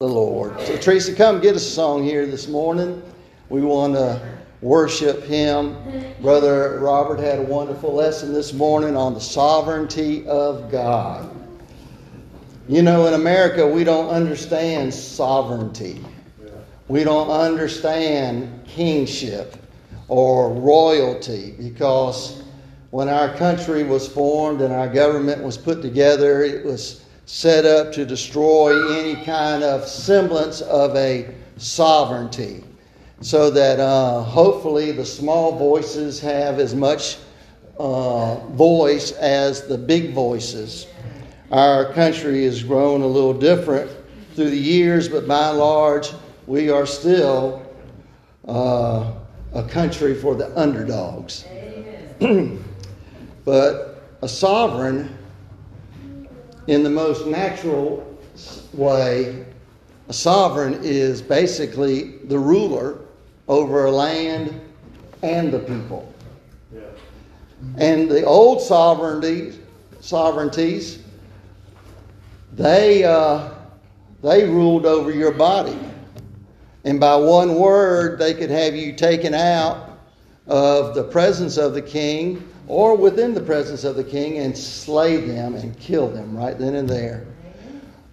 the Lord. So, Teresa, come get us a song here this morning. We want to worship Him. Brother Robert had a wonderful lesson this morning on the sovereignty of God. You know, in America, we don't understand sovereignty, we don't understand kingship or royalty because when our country was formed and our government was put together, it was set up to destroy any kind of semblance of a sovereignty so that uh, hopefully the small voices have as much uh, voice as the big voices. Our country has grown a little different through the years, but by and large, we are still uh, a country for the underdogs. but a sovereign in the most natural way, a sovereign is basically the ruler over a land and the people. Yeah. And the old sovereignties, sovereignties, they uh, they ruled over your body, and by one word they could have you taken out of the presence of the king or within the presence of the king and slay them and kill them right then and there.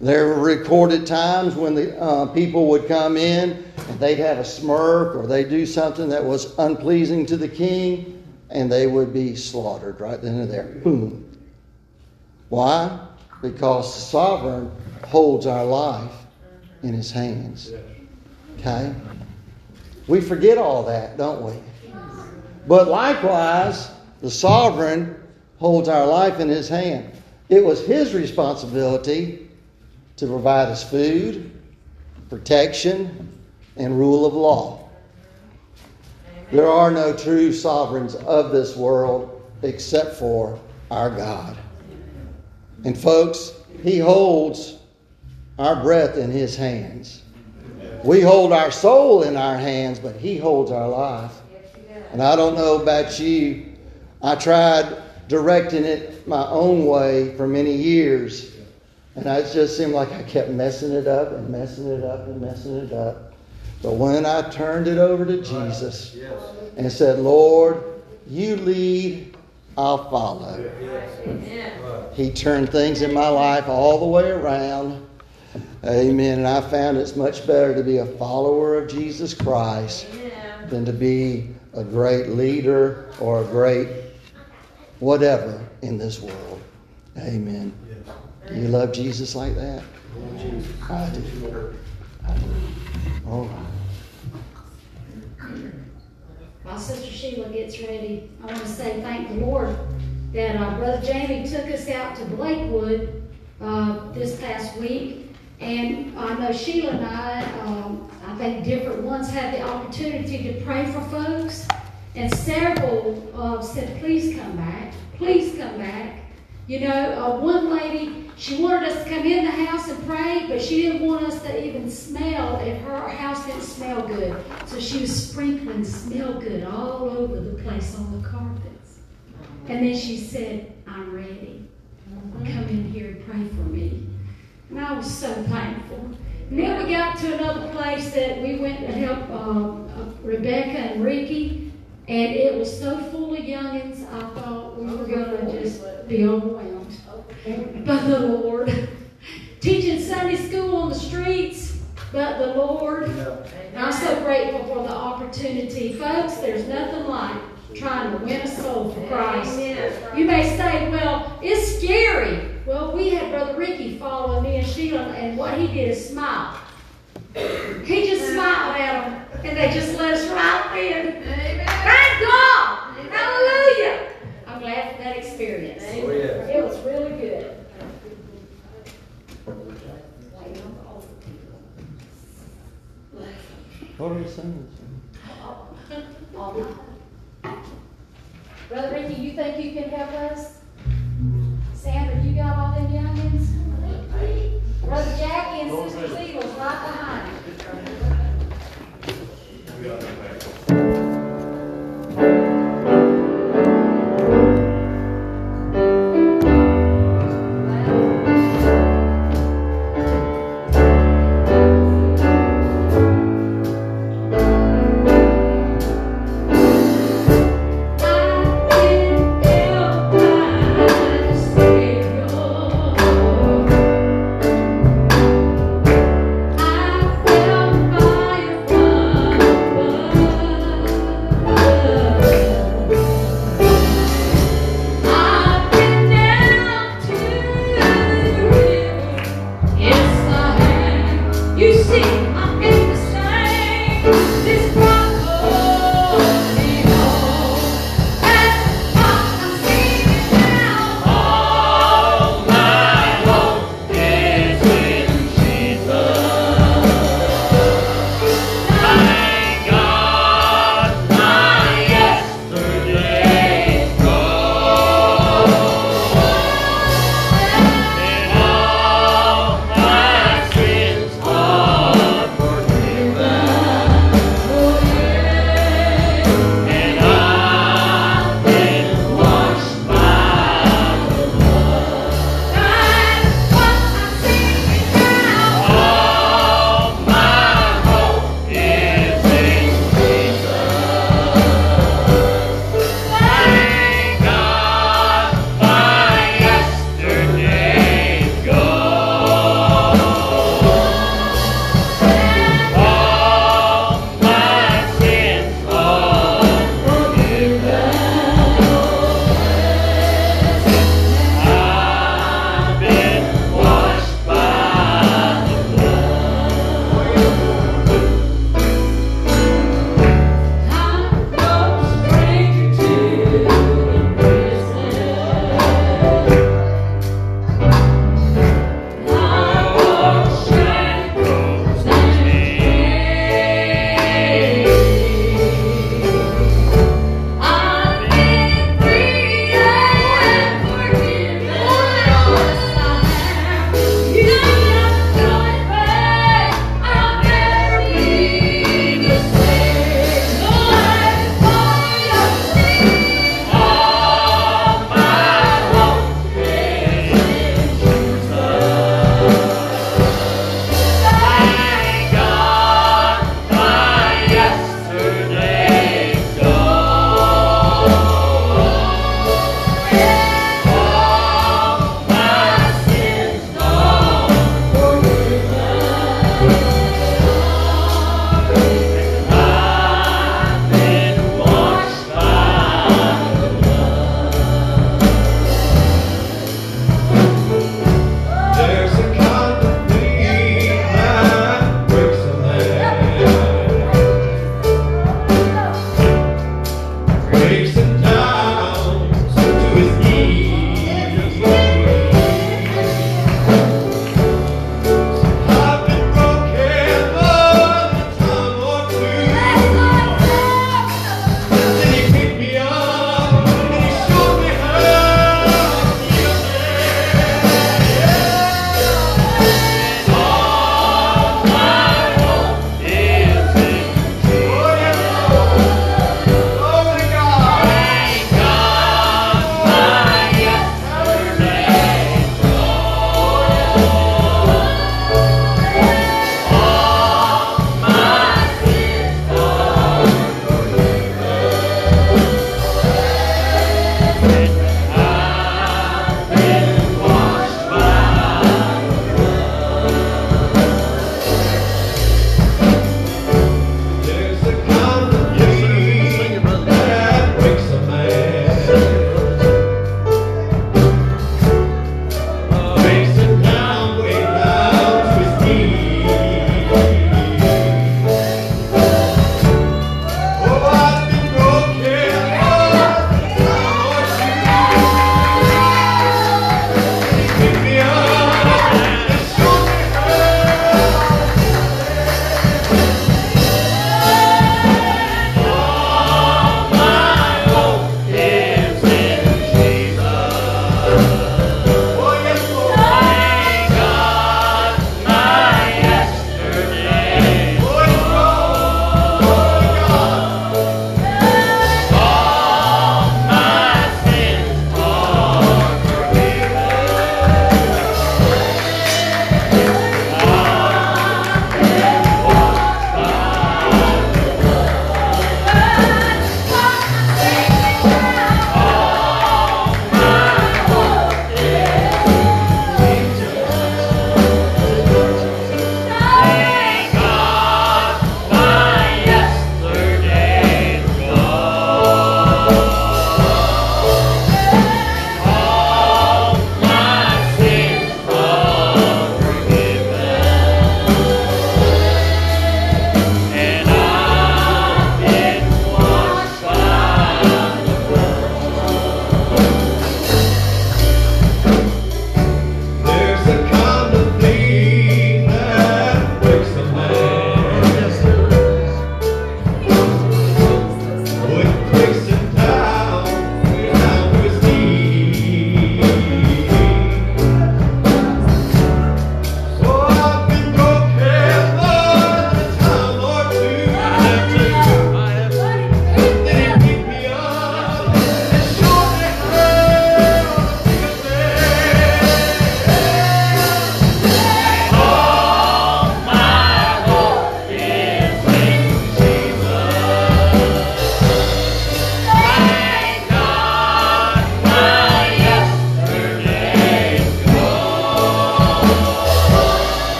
There were recorded times when the uh, people would come in and they'd have a smirk or they'd do something that was unpleasing to the king and they would be slaughtered right then and there. Boom. Why? Because the sovereign holds our life in his hands. Okay? We forget all that, don't we? But likewise, the sovereign holds our life in his hand. It was his responsibility to provide us food, protection, and rule of law. There are no true sovereigns of this world except for our God. And folks, he holds our breath in his hands. We hold our soul in our hands, but he holds our life. And I don't know about you, I tried directing it my own way for many years. And it just seemed like I kept messing it up and messing it up and messing it up. But when I turned it over to Jesus and said, Lord, you lead, I'll follow. He turned things in my life all the way around. Amen. And I found it's much better to be a follower of Jesus Christ than to be a great leader or a great whatever in this world. Amen. Do you love Jesus like that? I do. I do. All right. While Sister Sheila gets ready, I want to say thank the Lord that uh, Brother Jamie took us out to Blakewood uh, this past week. And I know Sheila and I, um, I think different ones had the opportunity to pray for folks. And several uh, said, please come back. Please come back. You know, uh, one lady, she wanted us to come in the house and pray, but she didn't want us to even smell if her house didn't smell good. So she was sprinkling smell good all over the place on the carpets. And then she said, I'm ready. Come in here and pray for me. And I was so thankful. And then we got to another place that we went to help uh, uh Rebecca and Ricky. And it was so full of youngins, I thought we were going to just be overwhelmed. But the Lord, teaching Sunday school on the streets, but the Lord, I'm so grateful for the opportunity. Folks, there's nothing like trying to win a soul for Christ. You may say, well, it's scary. Well, we had Brother Ricky follow me and Sheila, and what he did is smile. He just smiled at them, and they just let us right in. Thank God! Hallelujah! I'm glad for that experience. Oh, yeah. It was really good. What are you saying? Brother Ricky, you think you can help us? Sandra, you got all them youngins? Brother Jackie and Sister Siegel's right behind.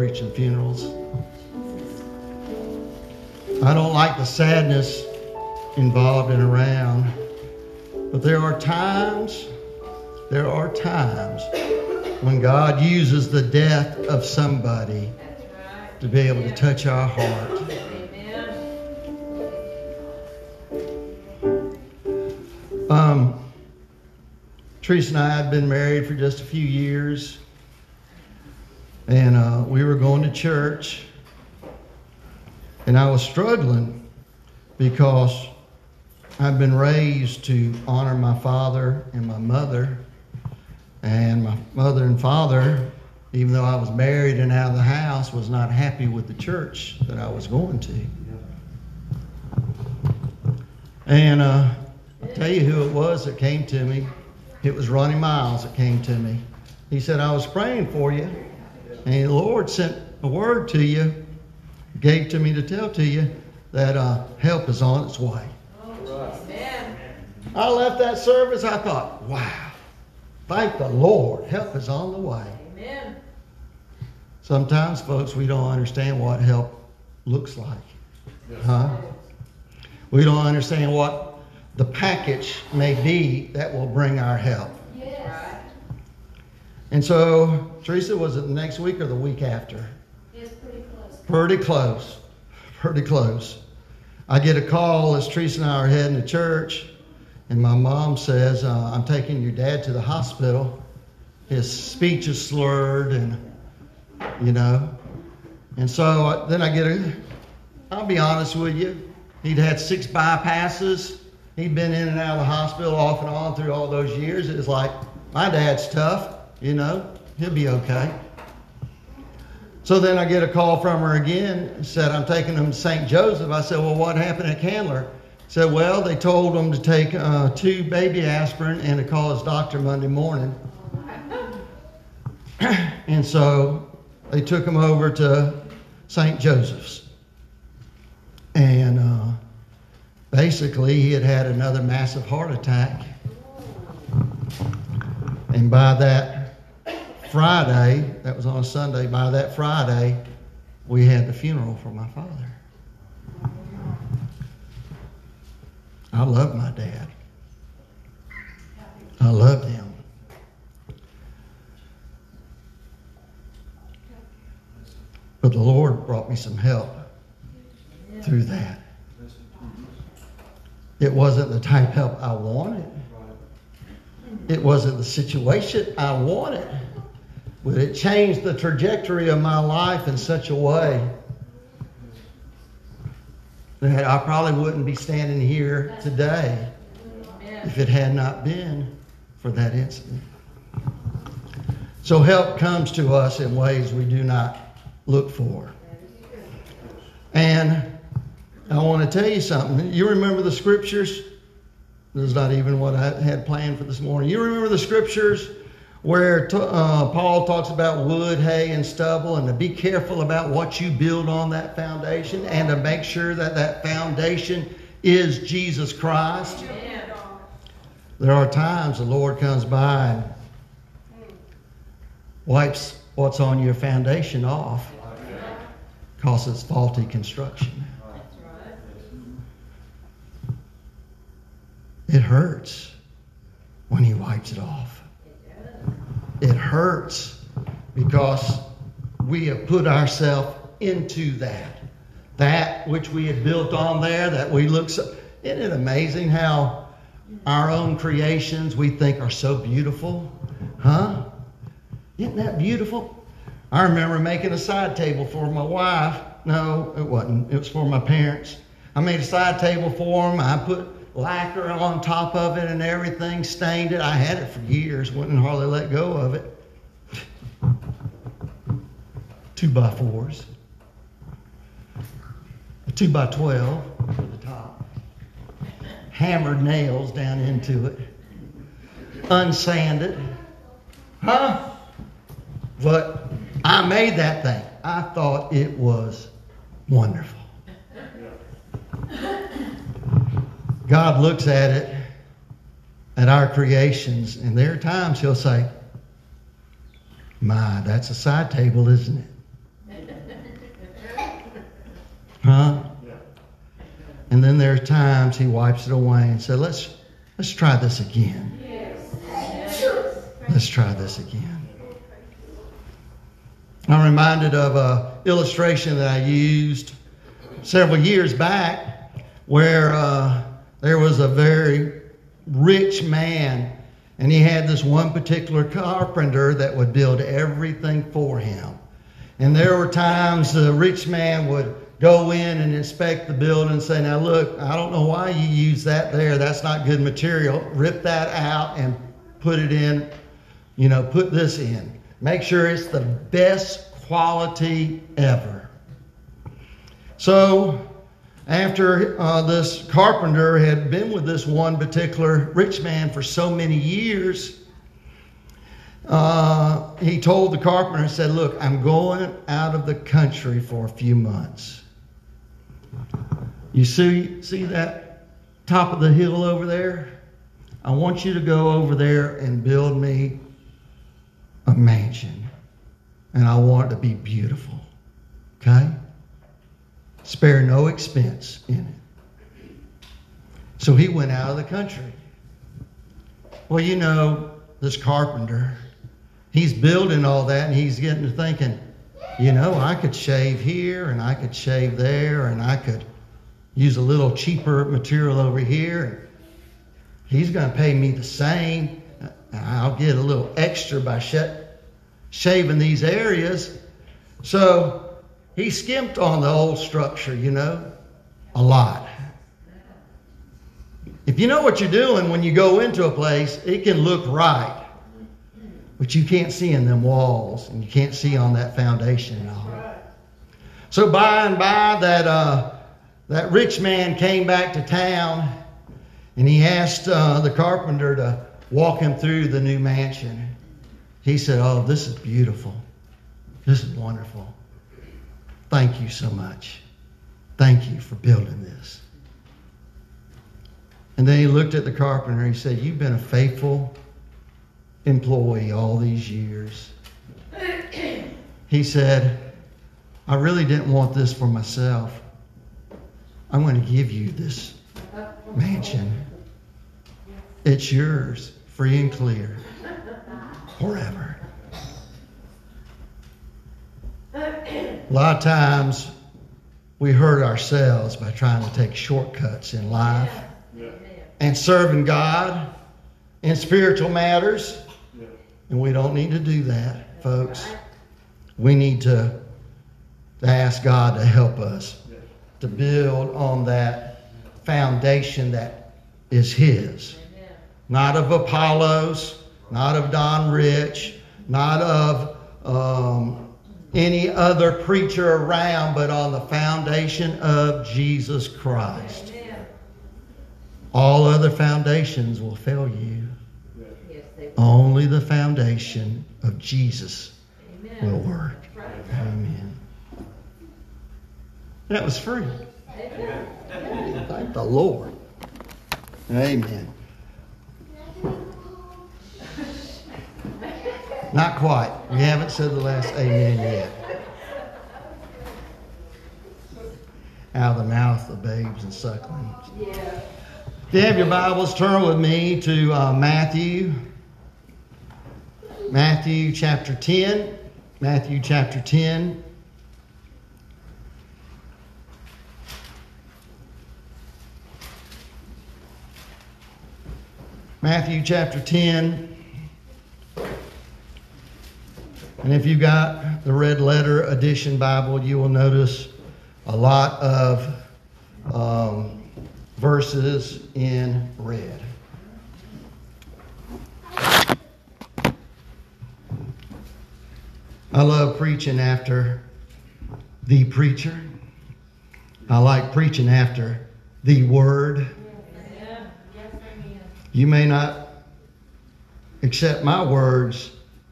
Preaching funerals. I don't like the sadness involved and around, but there are times, there are times when God uses the death of somebody to be able to touch our heart. Um, Teresa and I had been married for just a few years, and uh, we were going to church, and I was struggling because I've been raised to honor my father and my mother, and my mother and father, even though I was married and out of the house, was not happy with the church that I was going to. And uh, I'll tell you who it was that came to me. It was Ronnie Miles that came to me. He said, I was praying for you, and the Lord sent a word to you, gave to me to tell to you that uh, help is on its way. I left that service, I thought, wow, thank the Lord, help is on the way. Amen. Sometimes, folks, we don't understand what help looks like. Huh? We don't understand what the package may be that will bring our help. And so, Teresa, was it the next week or the week after? Pretty close. Pretty close. Pretty close. I get a call as Teresa and I are heading to church, and my mom says, uh, I'm taking your dad to the hospital. His speech is slurred, and, you know. And so then I get a, I'll be honest with you, he'd had six bypasses. He'd been in and out of the hospital off and on through all those years. It was like, my dad's tough, you know, he'll be okay. So then I get a call from her again, said, I'm taking him to St. Joseph. I said, Well, what happened at Candler? Said, Well, they told him to take uh, two baby aspirin and to call his doctor Monday morning. and so they took him over to St. Joseph's. And uh, basically, he had had another massive heart attack. And by that Friday, that was on a Sunday, by that Friday, we had the funeral for my father. I love my dad. I loved him. But the Lord brought me some help through that. It wasn't the type help I wanted. It wasn't the situation I wanted. But it changed the trajectory of my life in such a way that I probably wouldn't be standing here today. If it had not been for that incident. So help comes to us in ways we do not look for. And I want to tell you something. You remember the scriptures? This is not even what I had planned for this morning. You remember the scriptures where uh, Paul talks about wood, hay, and stubble, and to be careful about what you build on that foundation, and to make sure that that foundation is Jesus Christ. There are times the Lord comes by and wipes what's on your foundation off because it's faulty construction. It hurts when He wipes it off. It hurts because we have put ourselves into that. That which we had built on there, that we look so. Isn't it amazing how our own creations we think are so beautiful? Huh? Isn't that beautiful? I remember making a side table for my wife. No, it wasn't. It was for my parents. I made a side table for them. I put lacquer on top of it and everything, stained it. I had it for years, wouldn't hardly let go of it. Two by fours, a two by twelve for the top, hammered nails down into it, unsanded. Huh? But I made that thing. I thought it was wonderful. God looks at it, at our creations, and there are times He'll say, My, that's a side table, isn't it? Huh? And then there are times He wipes it away and says, Let's let's try this again. Let's try this again. I'm reminded of an illustration that I used several years back where uh, there was a very rich man, and he had this one particular carpenter that would build everything for him. And there were times the rich man would go in and inspect the building and say, Now, look, I don't know why you use that there. That's not good material. Rip that out and put it in, you know, put this in. Make sure it's the best quality ever. So, after uh, this carpenter had been with this one particular rich man for so many years, uh, he told the carpenter and said, Look, I'm going out of the country for a few months. You see, see that top of the hill over there? I want you to go over there and build me a mansion. And I want it to be beautiful. Okay? Spare no expense in it. So he went out of the country. Well, you know, this carpenter, he's building all that and he's getting to thinking, you know, I could shave here and I could shave there and I could use a little cheaper material over here. He's going to pay me the same. I'll get a little extra by sh- shaving these areas. So he skimped on the old structure, you know, a lot. If you know what you're doing when you go into a place, it can look right, but you can't see in them walls and you can't see on that foundation at all. So by and by, that uh, that rich man came back to town, and he asked uh, the carpenter to walk him through the new mansion. He said, "Oh, this is beautiful. This is wonderful." Thank you so much. Thank you for building this. And then he looked at the carpenter and he said, You've been a faithful employee all these years. He said, I really didn't want this for myself. I'm going to give you this mansion. It's yours, free and clear, forever. A lot of times we hurt ourselves by trying to take shortcuts in life and serving God in spiritual matters. And we don't need to do that, folks. We need to, to ask God to help us to build on that foundation that is His. not of Apollos, not of Don Rich, not of um, any other preacher around, but on the foundation of Jesus Christ. All other foundations will fail you. Only the foundation of Jesus will work. Amen. That was free. Thank the Lord. Amen. Not quite. We haven't said the last amen yet. Out of the mouth of babes and sucklings. Yeah. If you have your Bibles, turn with me to uh, Matthew. Matthew chapter 10. Matthew chapter 10. Matthew chapter 10. And if you got the red letter edition Bible, you will notice a lot of um, verses in red. I love preaching after the preacher. I like preaching after the word. You may not accept my words,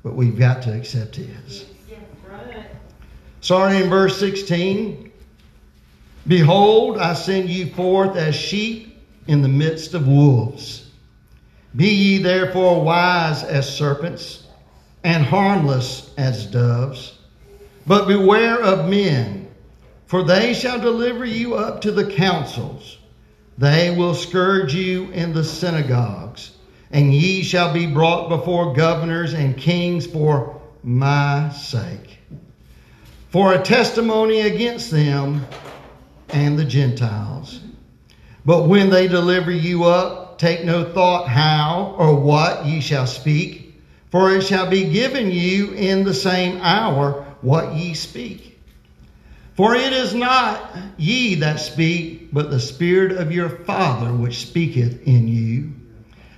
but we've got to accept his. Starting in verse 16 Behold, I send you forth as sheep in the midst of wolves. Be ye therefore wise as serpents and harmless as doves. But beware of men, for they shall deliver you up to the councils. They will scourge you in the synagogues, and ye shall be brought before governors and kings for my sake. For a testimony against them and the Gentiles. But when they deliver you up, take no thought how or what ye shall speak, for it shall be given you in the same hour what ye speak. For it is not ye that speak, but the Spirit of your Father which speaketh in you.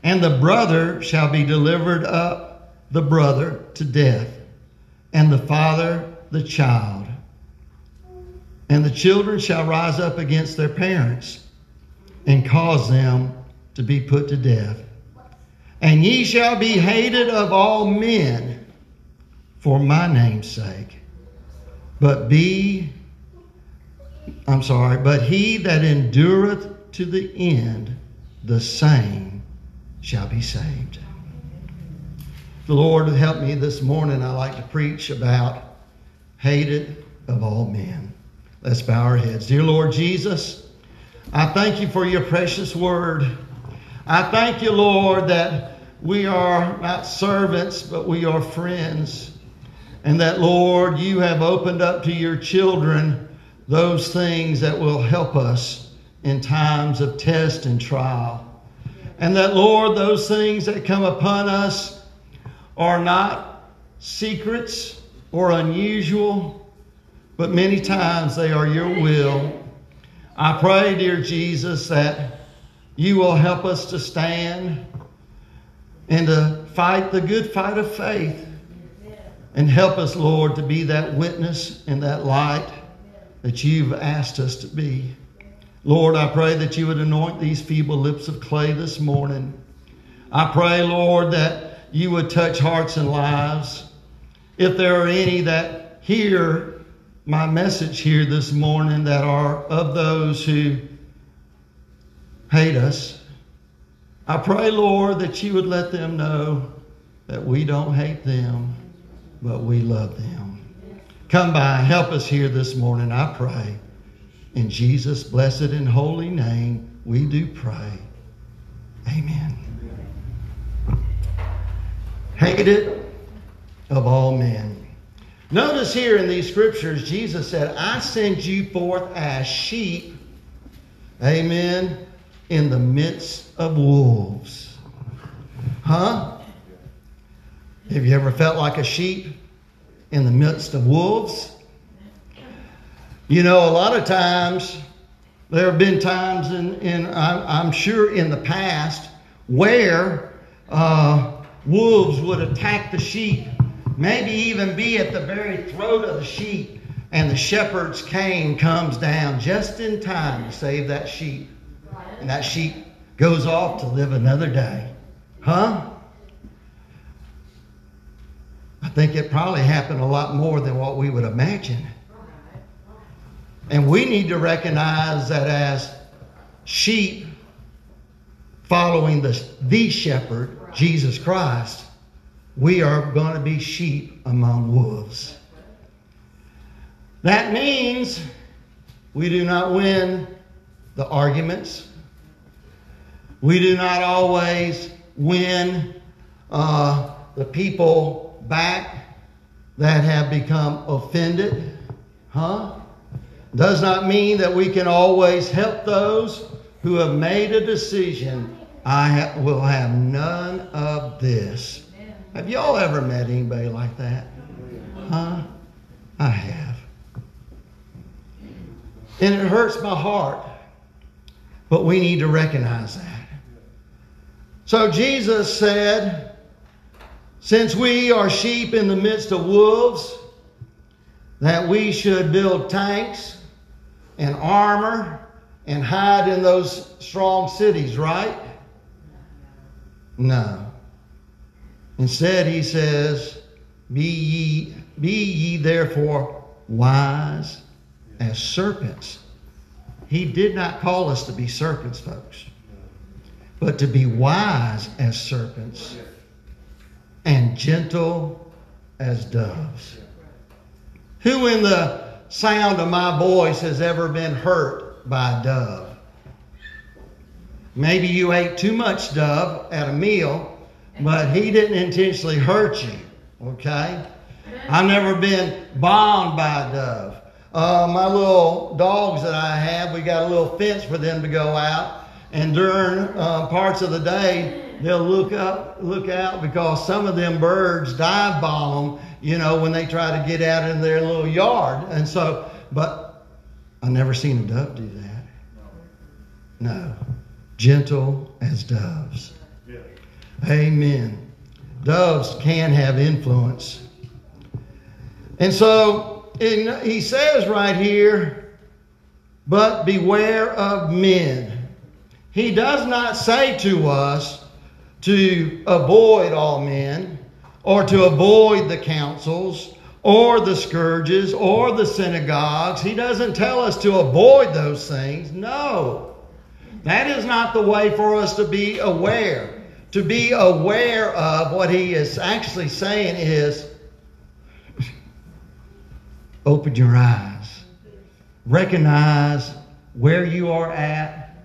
And the brother shall be delivered up, the brother to death, and the father the child. And the children shall rise up against their parents, and cause them to be put to death. And ye shall be hated of all men for my name's sake. But be I'm sorry, but he that endureth to the end, the same shall be saved. The Lord help me this morning. I like to preach about hated of all men. Let's bow our heads. Dear Lord Jesus, I thank you for your precious word. I thank you, Lord, that we are not servants, but we are friends. And that, Lord, you have opened up to your children those things that will help us in times of test and trial. And that, Lord, those things that come upon us are not secrets or unusual, but many times they are your will. I pray, dear Jesus, that you will help us to stand and to fight the good fight of faith. And help us, Lord, to be that witness and that light that you've asked us to be. Lord, I pray that you would anoint these feeble lips of clay this morning. I pray, Lord, that you would touch hearts and lives. If there are any that hear my message here this morning that are of those who hate us, I pray, Lord, that you would let them know that we don't hate them, but we love them. Come by, help us here this morning, I pray. In Jesus' blessed and holy name, we do pray. Amen. Hated it of all men. Notice here in these scriptures, Jesus said, I send you forth as sheep, amen, in the midst of wolves. Huh? Have you ever felt like a sheep? in the midst of wolves. You know, a lot of times, there have been times, in, in I'm sure in the past, where uh, wolves would attack the sheep, maybe even be at the very throat of the sheep, and the shepherd's cane comes down just in time to save that sheep. And that sheep goes off to live another day. Huh? I think it probably happened a lot more than what we would imagine. And we need to recognize that as sheep following the, the shepherd, Jesus Christ, we are going to be sheep among wolves. That means we do not win the arguments. We do not always win uh, the people back that have become offended. Huh? Does not mean that we can always help those who have made a decision. I ha- will have none of this. Have y'all ever met anybody like that? Huh? I have. And it hurts my heart. But we need to recognize that. So Jesus said, Since we are sheep in the midst of wolves, that we should build tanks and armor and hide in those strong cities, right? No. Instead, he says, Be ye, be ye therefore wise as serpents. He did not call us to be serpents, folks, but to be wise as serpents and gentle as doves. Who in the sound of my voice has ever been hurt by a dove? Maybe you ate too much dove at a meal, but he didn't intentionally hurt you. Okay? I've never been bombed by a dove. Uh, my little dogs that I have, we got a little fence for them to go out, and during uh, parts of the day, they'll look up, look out because some of them birds dive bomb them, you know, when they try to get out in their little yard. And so, but I've never seen a dove do that. No, gentle as doves. Amen. Doves can have influence. And so and he says right here, but beware of men. He does not say to us to avoid all men or to avoid the councils or the scourges or the synagogues. He doesn't tell us to avoid those things. No. That is not the way for us to be aware. To be aware of what he is actually saying is open your eyes. Recognize where you are at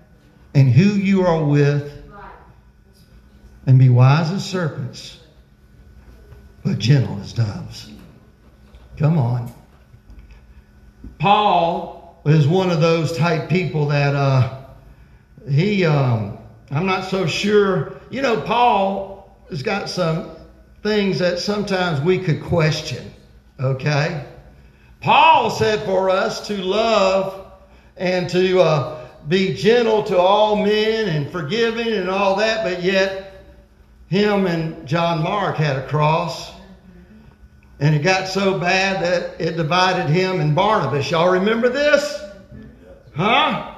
and who you are with. And be wise as serpents, but gentle as doves. Come on. Paul is one of those type people that uh, he, um, I'm not so sure. You know, Paul has got some things that sometimes we could question, okay? Paul said for us to love and to uh, be gentle to all men and forgiving and all that, but yet him and John Mark had a cross. And it got so bad that it divided him and Barnabas. Y'all remember this? Huh?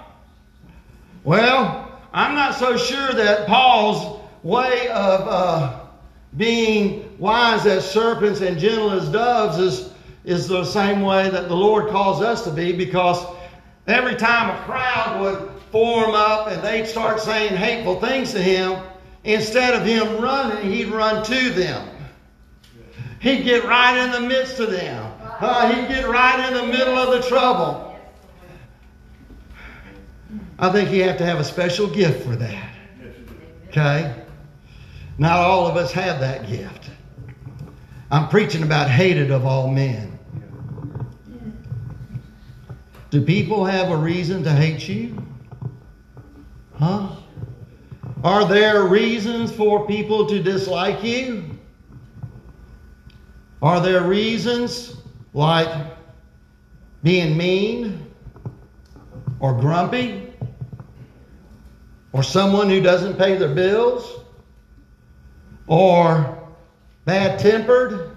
Well, I'm not so sure that Paul's way of uh, being wise as serpents and gentle as doves is is the same way that the Lord calls us to be because every time a crowd would form up and they'd start saying hateful things to him, instead of him running, he'd run to them. He'd get right in the midst of them. Uh, he'd get right in the middle of the trouble. I think you have to have a special gift for that. Okay? Not all of us have that gift. I'm preaching about hated of all men. Do people have a reason to hate you? Huh? Are there reasons for people to dislike you? Are there reasons like being mean or grumpy or someone who doesn't pay their bills or bad tempered,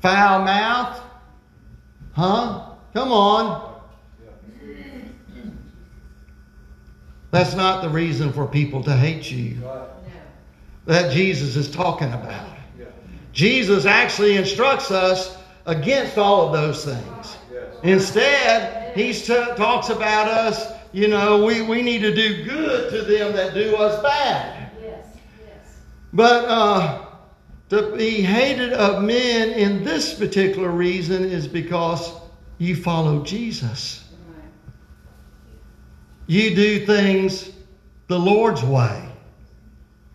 foul mouthed? Huh? Come on. That's not the reason for people to hate you. That Jesus is talking about. Jesus actually instructs us against all of those things. Instead, he t- talks about us, you know, we, we need to do good to them that do us bad. But uh, to be hated of men in this particular reason is because you follow Jesus. You do things the Lord's way.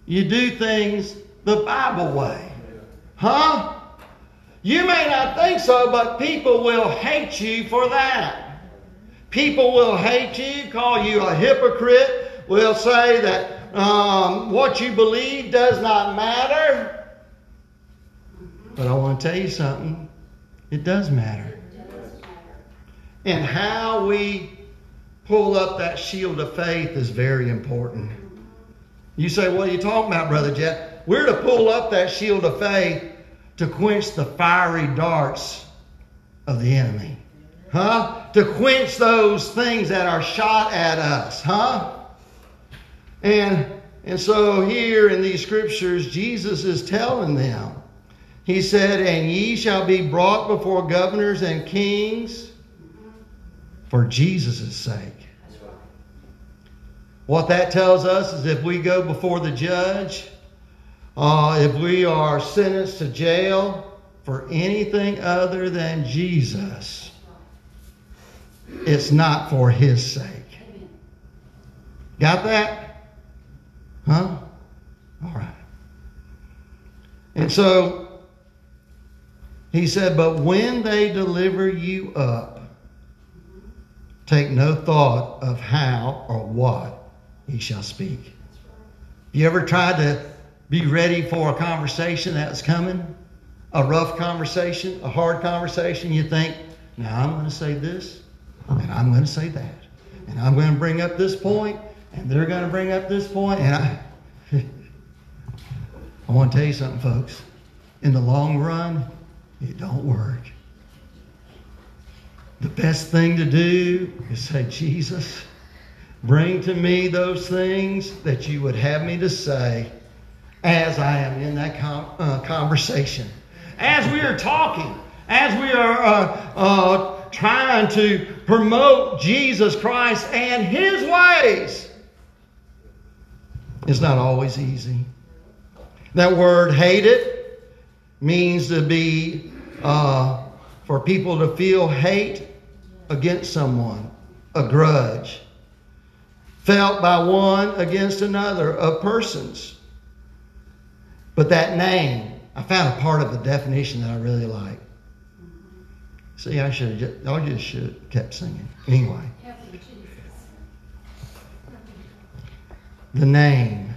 You do things the Bible way. Huh? You may not think so, but people will hate you for that. People will hate you, call you a hypocrite, will say that um, what you believe does not matter. But I want to tell you something. It does matter. And how we pull up that shield of faith is very important. You say, What are you talking about, Brother Jeff? We're to pull up that shield of faith to quench the fiery darts of the enemy. Huh? To quench those things that are shot at us. Huh? And and so here in these scriptures, Jesus is telling them, He said, And ye shall be brought before governors and kings for Jesus' sake. What that tells us is if we go before the judge, uh, if we are sentenced to jail for anything other than Jesus, it's not for his sake. Got that? Huh? All right. And so he said, But when they deliver you up, take no thought of how or what he shall speak. You ever tried to be ready for a conversation that's coming? A rough conversation, a hard conversation? You think, now I'm going to say this, and I'm going to say that, and I'm going to bring up this point, and they're going to bring up this point. and I. I want to tell you something, folks. In the long run, it don't work. The best thing to do is say, Jesus, Bring to me those things that you would have me to say as I am in that com- uh, conversation. As we are talking, as we are uh, uh, trying to promote Jesus Christ and His ways, it's not always easy. That word hated means to be, uh, for people to feel hate against someone, a grudge felt by one against another of persons. But that name, I found a part of the definition that I really like. See, I should have just, I just should have kept singing. Anyway. The name.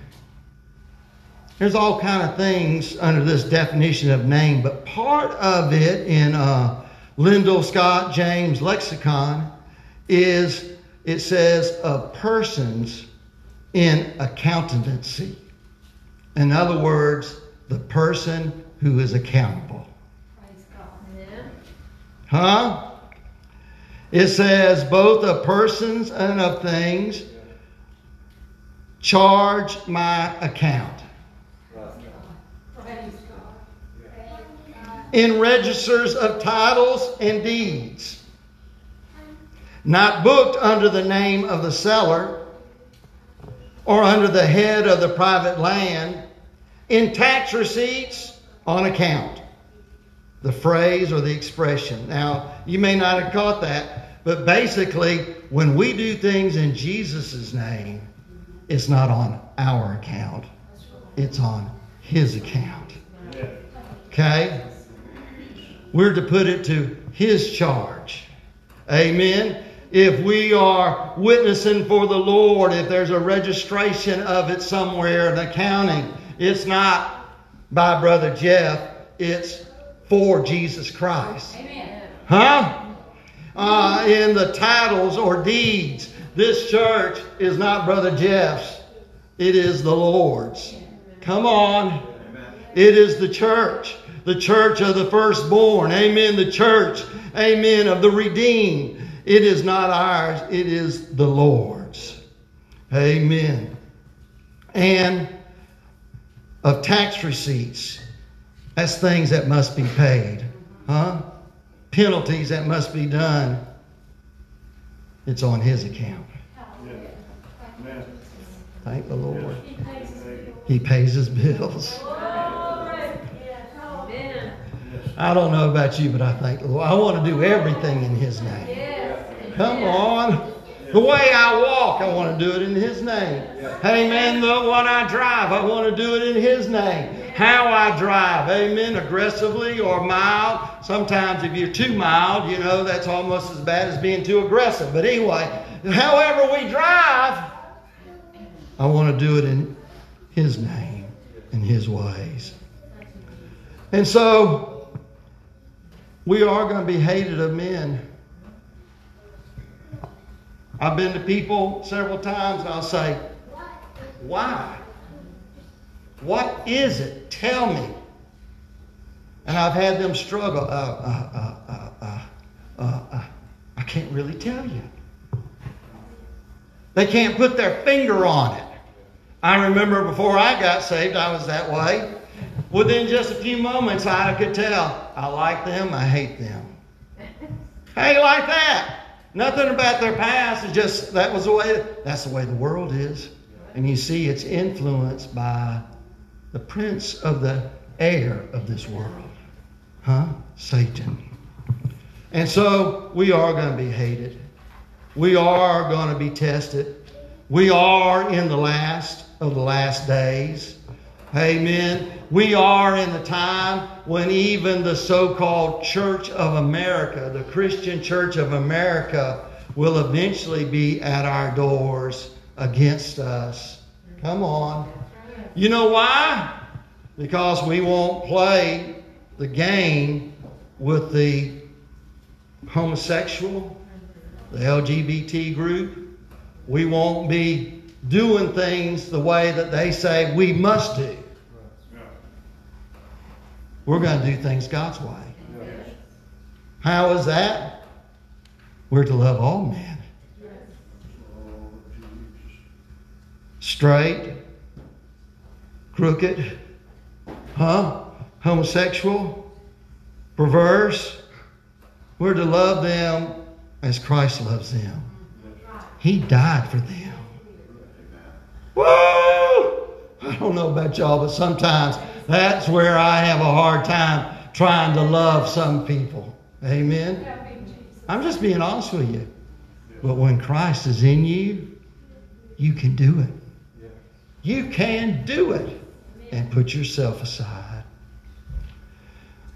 There's all kind of things under this definition of name, but part of it in uh, Liddell Scott James lexicon is it says of persons in accountancy. In other words, the person who is accountable. Huh? It says both of persons and of things charge my account. In registers of titles and deeds not booked under the name of the seller or under the head of the private land, in tax receipts on account. The phrase or the expression. Now, you may not have caught that, but basically, when we do things in Jesus' name, it's not on our account, it's on His account. Okay? We're to put it to His charge. Amen if we are witnessing for the Lord, if there's a registration of it somewhere, an accounting, it's not by Brother Jeff, it's for Jesus Christ. Amen. Huh? Uh, in the titles or deeds, this church is not Brother Jeff's, it is the Lord's. Come on. It is the church, the church of the firstborn. Amen. The church, amen, of the redeemed. It is not ours, it is the Lord's. Amen. And of tax receipts. That's things that must be paid. Huh? Penalties that must be done. It's on his account. Thank the Lord. He pays his bills. I don't know about you, but I thank the Lord. I want to do everything in his name. Come on. The way I walk, I want to do it in His name. Amen. The what I drive, I want to do it in His name. How I drive, amen. Aggressively or mild. Sometimes if you're too mild, you know, that's almost as bad as being too aggressive. But anyway, however we drive, I want to do it in His name, in His ways. And so, we are going to be hated of men. I've been to people several times and I'll say, Why? What is it? Tell me. And I've had them struggle. Uh, uh, uh, I can't really tell you. They can't put their finger on it. I remember before I got saved, I was that way. Within just a few moments, I could tell I like them, I hate them. Hey, like that. Nothing about their past. It's just that was the way. That's the way the world is, and you see, it's influenced by the prince of the air of this world, huh? Satan. And so we are going to be hated. We are going to be tested. We are in the last of the last days. Amen. We are in the time when even the so called Church of America, the Christian Church of America, will eventually be at our doors against us. Come on. You know why? Because we won't play the game with the homosexual, the LGBT group. We won't be doing things the way that they say we must do. We're going to do things God's way. How is that? We're to love all men. Straight, crooked, huh? Homosexual, perverse. We're to love them as Christ loves them. He died for them. Whoa! I don't know about y'all, but sometimes that's where I have a hard time trying to love some people. Amen. I'm just being honest with you. But when Christ is in you, you can do it. You can do it and put yourself aside.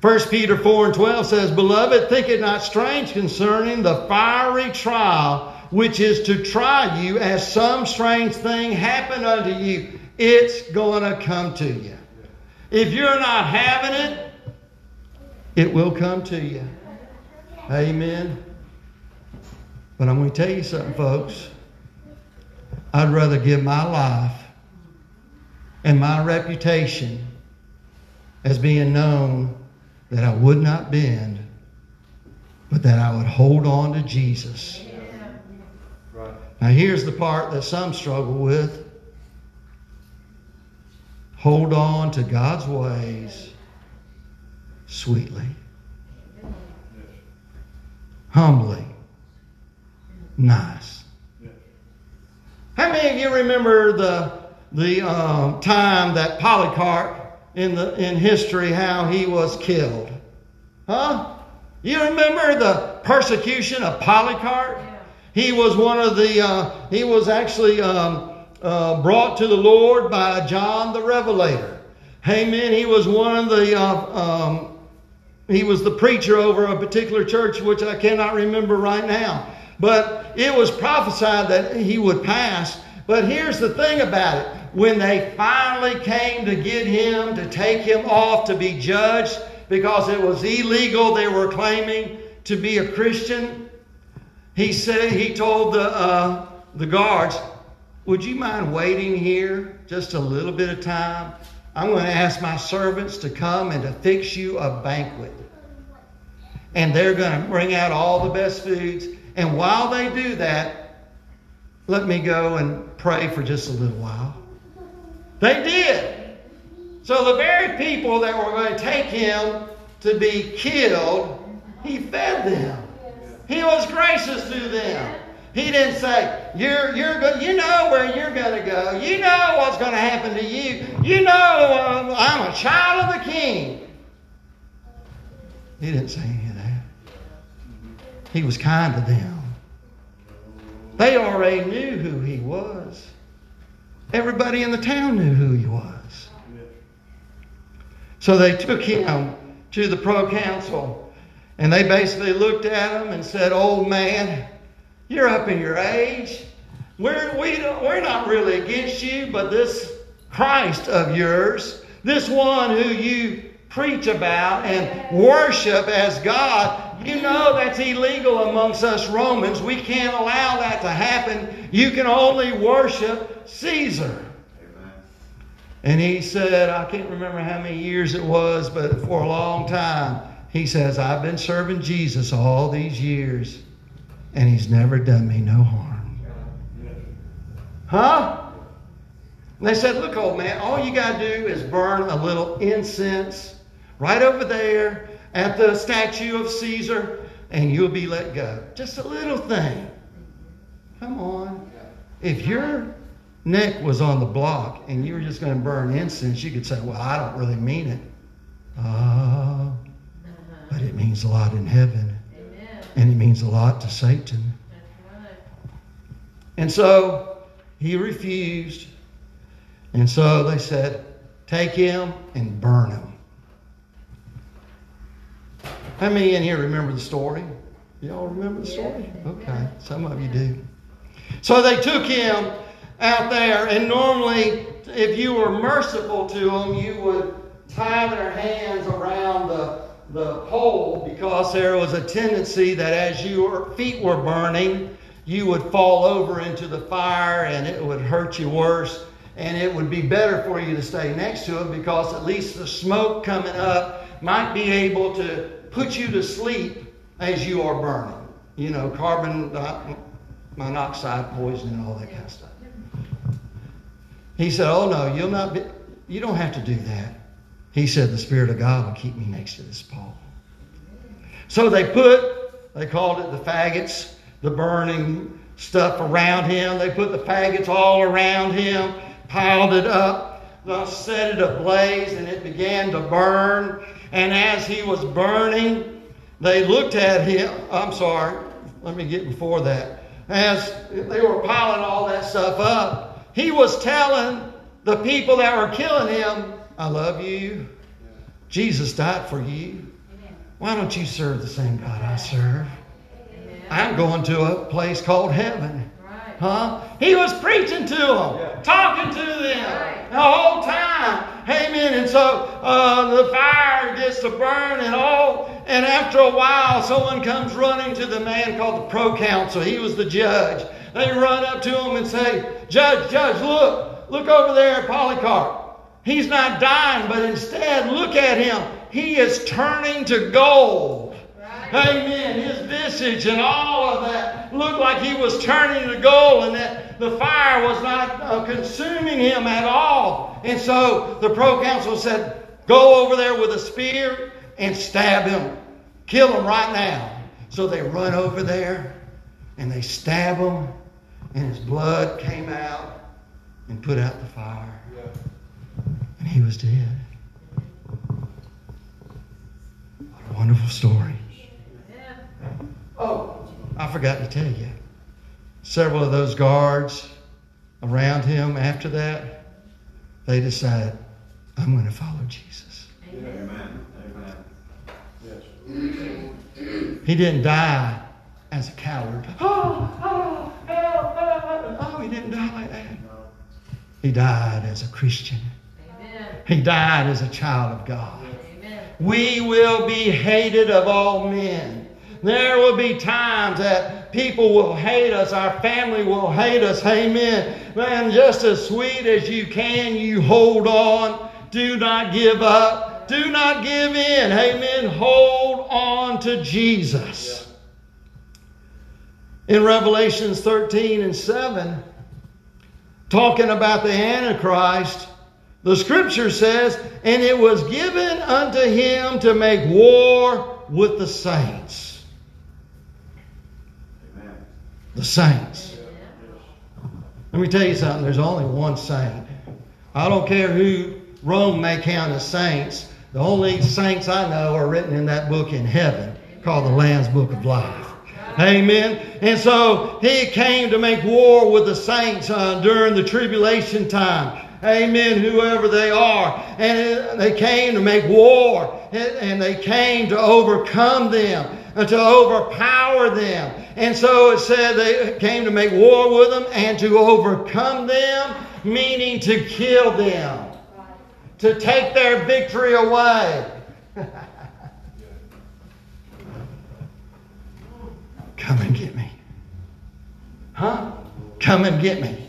1 Peter 4 and 12 says, Beloved, think it not strange concerning the fiery trial which is to try you as some strange thing happened unto you. It's going to come to you. If you're not having it, it will come to you. Amen. But I'm going to tell you something, folks. I'd rather give my life and my reputation as being known that I would not bend, but that I would hold on to Jesus. Now, here's the part that some struggle with hold on to God's ways sweetly, humbly, nice. How many of you remember the the uh, time that Polycarp in the in history how he was killed? Huh? You remember the persecution of Polycarp? He was one of the. Uh, he was actually. Um, uh, brought to the Lord by John the Revelator. Amen. He was one of the, uh, um, he was the preacher over a particular church, which I cannot remember right now. But it was prophesied that he would pass. But here's the thing about it when they finally came to get him, to take him off to be judged, because it was illegal, they were claiming to be a Christian. He said, he told the, uh, the guards, would you mind waiting here just a little bit of time? I'm going to ask my servants to come and to fix you a banquet. And they're going to bring out all the best foods. And while they do that, let me go and pray for just a little while. They did. So the very people that were going to take him to be killed, he fed them. He was gracious to them. He didn't say, "You're you're good. You know where you're going to go. You know what's going to happen to you. You know uh, I'm a child of the King." He didn't say any of that. He was kind to them. They already knew who he was. Everybody in the town knew who he was. So they took him to the proconsul and they basically looked at him and said, Old man, you're up in your age. We're, we don't, we're not really against you, but this Christ of yours, this one who you preach about and worship as God, you know that's illegal amongst us Romans. We can't allow that to happen. You can only worship Caesar. And he said, I can't remember how many years it was, but for a long time, he says, I've been serving Jesus all these years, and he's never done me no harm. Huh? And they said, Look, old man, all you got to do is burn a little incense right over there at the statue of Caesar, and you'll be let go. Just a little thing. Come on. If your neck was on the block and you were just going to burn incense, you could say, Well, I don't really mean it. Oh, but it means a lot in heaven. And it means a lot to Satan. And so he refused. And so they said, Take him and burn him. How many in here remember the story? Y'all remember the story? Okay, some of you do. So they took him out there, and normally, if you were merciful to them, you would tie their hands around the the pole because there was a tendency that as your feet were burning, you would fall over into the fire and it would hurt you worse. And it would be better for you to stay next to it because at least the smoke coming up might be able to put you to sleep as you are burning. You know, carbon monoxide poison and all that kind of stuff. He said, Oh no, you'll not be, you don't have to do that. He said, The Spirit of God will keep me next to this pole. So they put, they called it the faggots, the burning stuff around him. They put the faggots all around him, piled it up, set it ablaze, and it began to burn. And as he was burning, they looked at him. I'm sorry, let me get before that. As they were piling all that stuff up, he was telling the people that were killing him, I love you. Jesus died for you. Why don't you serve the same God I serve? I'm going to a place called heaven. Huh? He was preaching to them, talking to them the whole time. Amen. And so uh, the fire gets to burn and all. And after a while, someone comes running to the man called the proconsul. He was the judge. They run up to him and say, Judge, Judge, look, look over there at Polycarp. He's not dying, but instead, look at him. He is turning to gold. Right. Amen. His visage and all of that looked like he was turning to gold and that the fire was not uh, consuming him at all. And so the proconsul said, Go over there with a spear and stab him. Kill him right now. So they run over there and they stab him, and his blood came out and put out the fire and he was dead. What a wonderful story. Oh, I forgot to tell you. Several of those guards around him after that, they decided, I'm going to follow Jesus. Amen. Amen. He didn't die as a coward. Oh, oh, oh, oh, oh, he didn't die like that. He died as a Christian. He died as a child of God. Amen. We will be hated of all men. There will be times that people will hate us, our family will hate us. Amen. Man, just as sweet as you can, you hold on Do not give up. Do not give in. Amen. Hold on to Jesus. In Revelations 13 and 7, talking about the Antichrist, the scripture says, And it was given unto him to make war with the saints. Amen. The saints. Let me tell you something, there's only one saint. I don't care who Rome may count as saints. The only saints I know are written in that book in heaven called the Lamb's Book of Life. Amen. And so he came to make war with the saints uh, during the tribulation time. Amen. Whoever they are. And they came to make war. And they came to overcome them. And to overpower them. And so it said they came to make war with them and to overcome them, meaning to kill them. To take their victory away. Come and get me. Huh? Come and get me.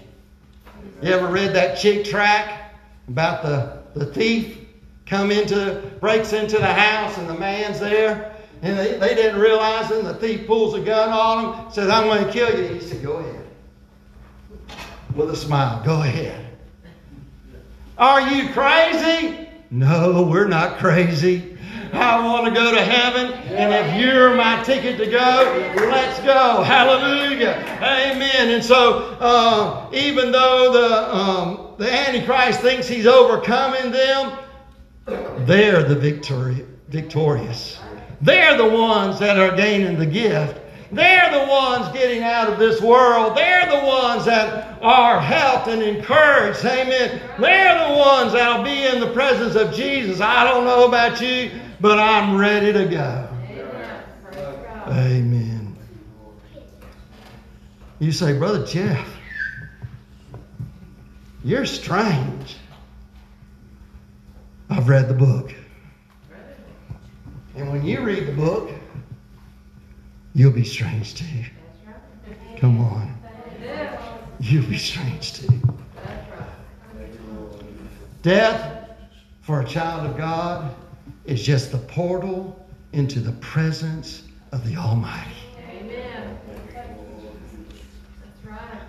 You ever read that Chick tract about the, the thief come into breaks into the house and the man's there and they, they didn't realize it and the thief pulls a gun on him, says, I'm going to kill you. He said, Go ahead. With a smile, go ahead. Are you crazy? No, we're not crazy. I want to go to heaven, and if you're my ticket to go, let's go. Hallelujah. Amen. And so, uh, even though the, um, the Antichrist thinks he's overcoming them, they're the victorious. They're the ones that are gaining the gift. They're the ones getting out of this world. They're the ones that are helped and encouraged. Amen. They're the ones that'll be in the presence of Jesus. I don't know about you, but I'm ready to go. Amen. You say, Brother Jeff, you're strange. I've read the book. And when you read the book, you'll be strange too. Come on. You'll be strange too. Death for a child of God is just the portal into the presence of the Almighty. Amen.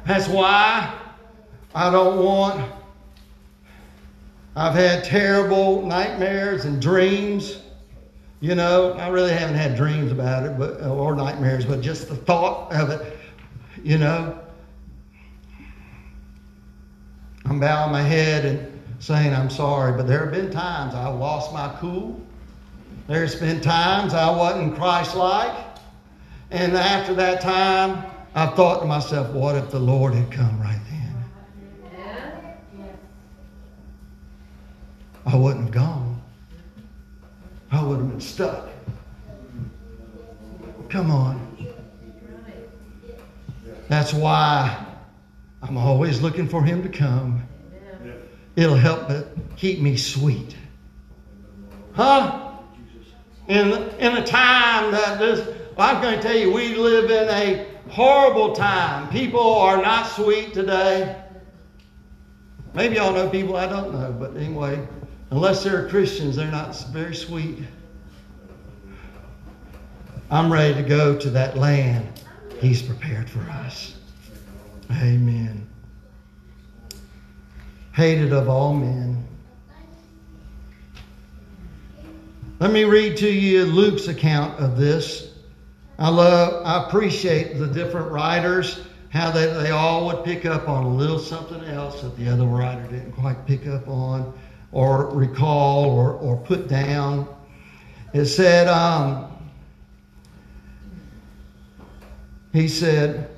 That's why I don't want. I've had terrible nightmares and dreams. You know, I really haven't had dreams about it, but uh, or nightmares, but just the thought of it. You know, I'm bowing my head and saying I'm sorry, but there have been times I lost my cool. There's been times I wasn't Christ like. And after that time, I've thought to myself, what if the Lord had come right then? I wouldn't have gone. I would have been stuck. Come on. That's why I'm always looking for Him to come. It'll help keep me sweet. Huh? in, in a time that this, I'm going to tell you, we live in a horrible time. People are not sweet today. Maybe y'all know people I don't know, but anyway, unless they're Christians, they're not very sweet. I'm ready to go to that land He's prepared for us. Amen. Hated of all men. Let me read to you Luke's account of this. I love, I appreciate the different writers, how they, they all would pick up on a little something else that the other writer didn't quite pick up on or recall or, or put down. It said, um, he said,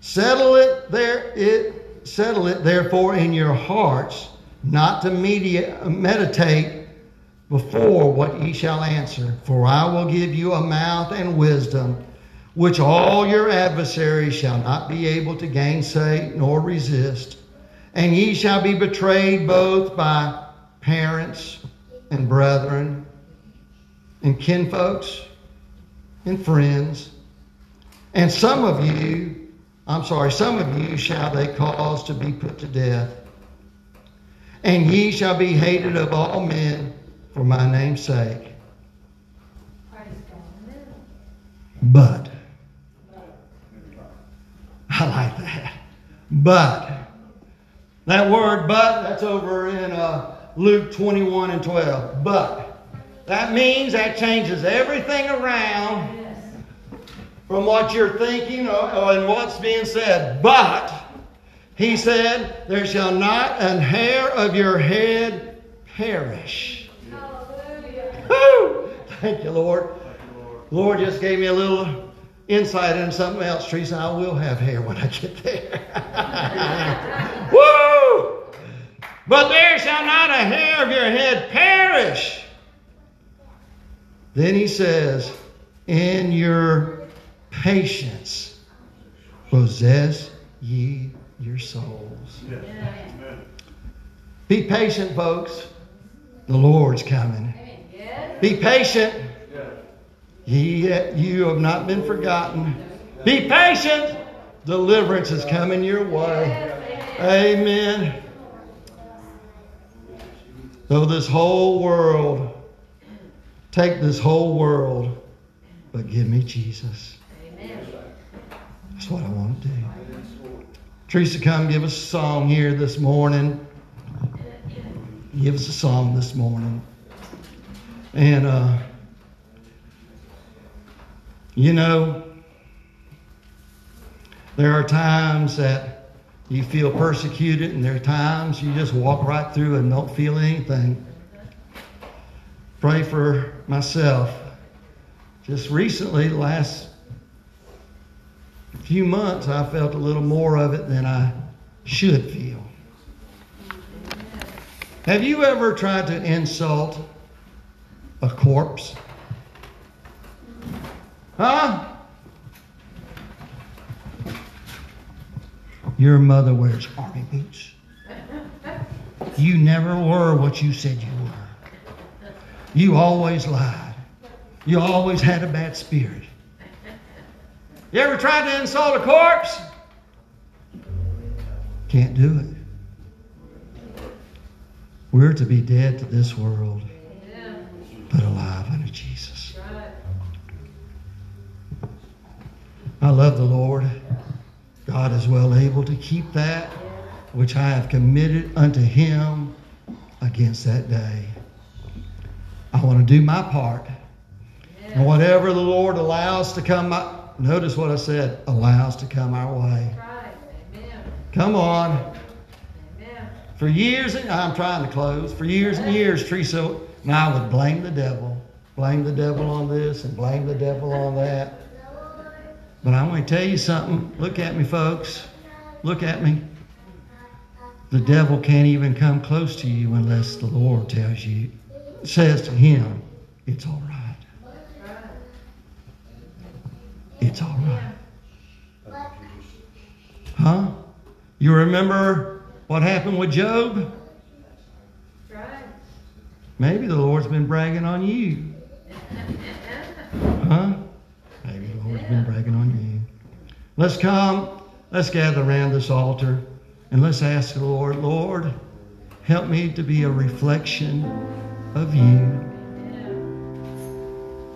settle it there, it, settle it therefore in your hearts, not to meditate before what ye shall answer. For I will give you a mouth and wisdom, which all your adversaries shall not be able to gainsay nor resist. And ye shall be betrayed both by parents and brethren and kinfolks and friends. And some of you, I'm sorry, some of you shall they cause to be put to death and ye shall be hated of all men for my name's sake. But, I like that. But, that word but, that's over in uh, Luke 21 and 12. But, that means that changes everything around from what you're thinking or, or and what's being said. But, he said, There shall not an hair of your head perish. Hallelujah. Woo! Thank you, Lord. Lord just gave me a little insight into something else. Teresa, I will have hair when I get there. But there shall not a hair of your head perish. Then he says, In your patience possess ye your souls. Be patient, folks. The Lord's coming. Be patient. Ye, you have not been forgotten. Be patient. Deliverance is coming your way. Amen. Though this whole world, take this whole world, but give me Jesus. That's what I want to do. Teresa, come give us a song here this morning. Give us a song this morning. And, uh, you know, there are times that you feel persecuted, and there are times you just walk right through and don't feel anything. Pray for myself. Just recently, last few months, I felt a little more of it than I should feel. Have you ever tried to insult a corpse? Huh? Your mother wears army boots. You never were what you said you were. You always lied. You always had a bad spirit. You ever tried to insult a corpse? Can't do it. We're to be dead to this world, but alive unto Jesus. I love the Lord. God is well able to keep that which I have committed unto Him against that day. I want to do my part. And whatever the Lord allows to come Notice what I said allows to come our way. Come on. For years, and I'm trying to close. For years and years, Teresa and I would blame the devil, blame the devil on this and blame the devil on that. But I'm going to tell you something. Look at me, folks. Look at me. The devil can't even come close to you unless the Lord tells you, says to him, it's all right. It's all right. Huh? You remember what happened with Job? Maybe the Lord's been bragging on you. Huh? Lord's been bragging on you. Let's come. Let's gather around this altar and let's ask the Lord, Lord, help me to be a reflection of you.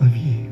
Of you.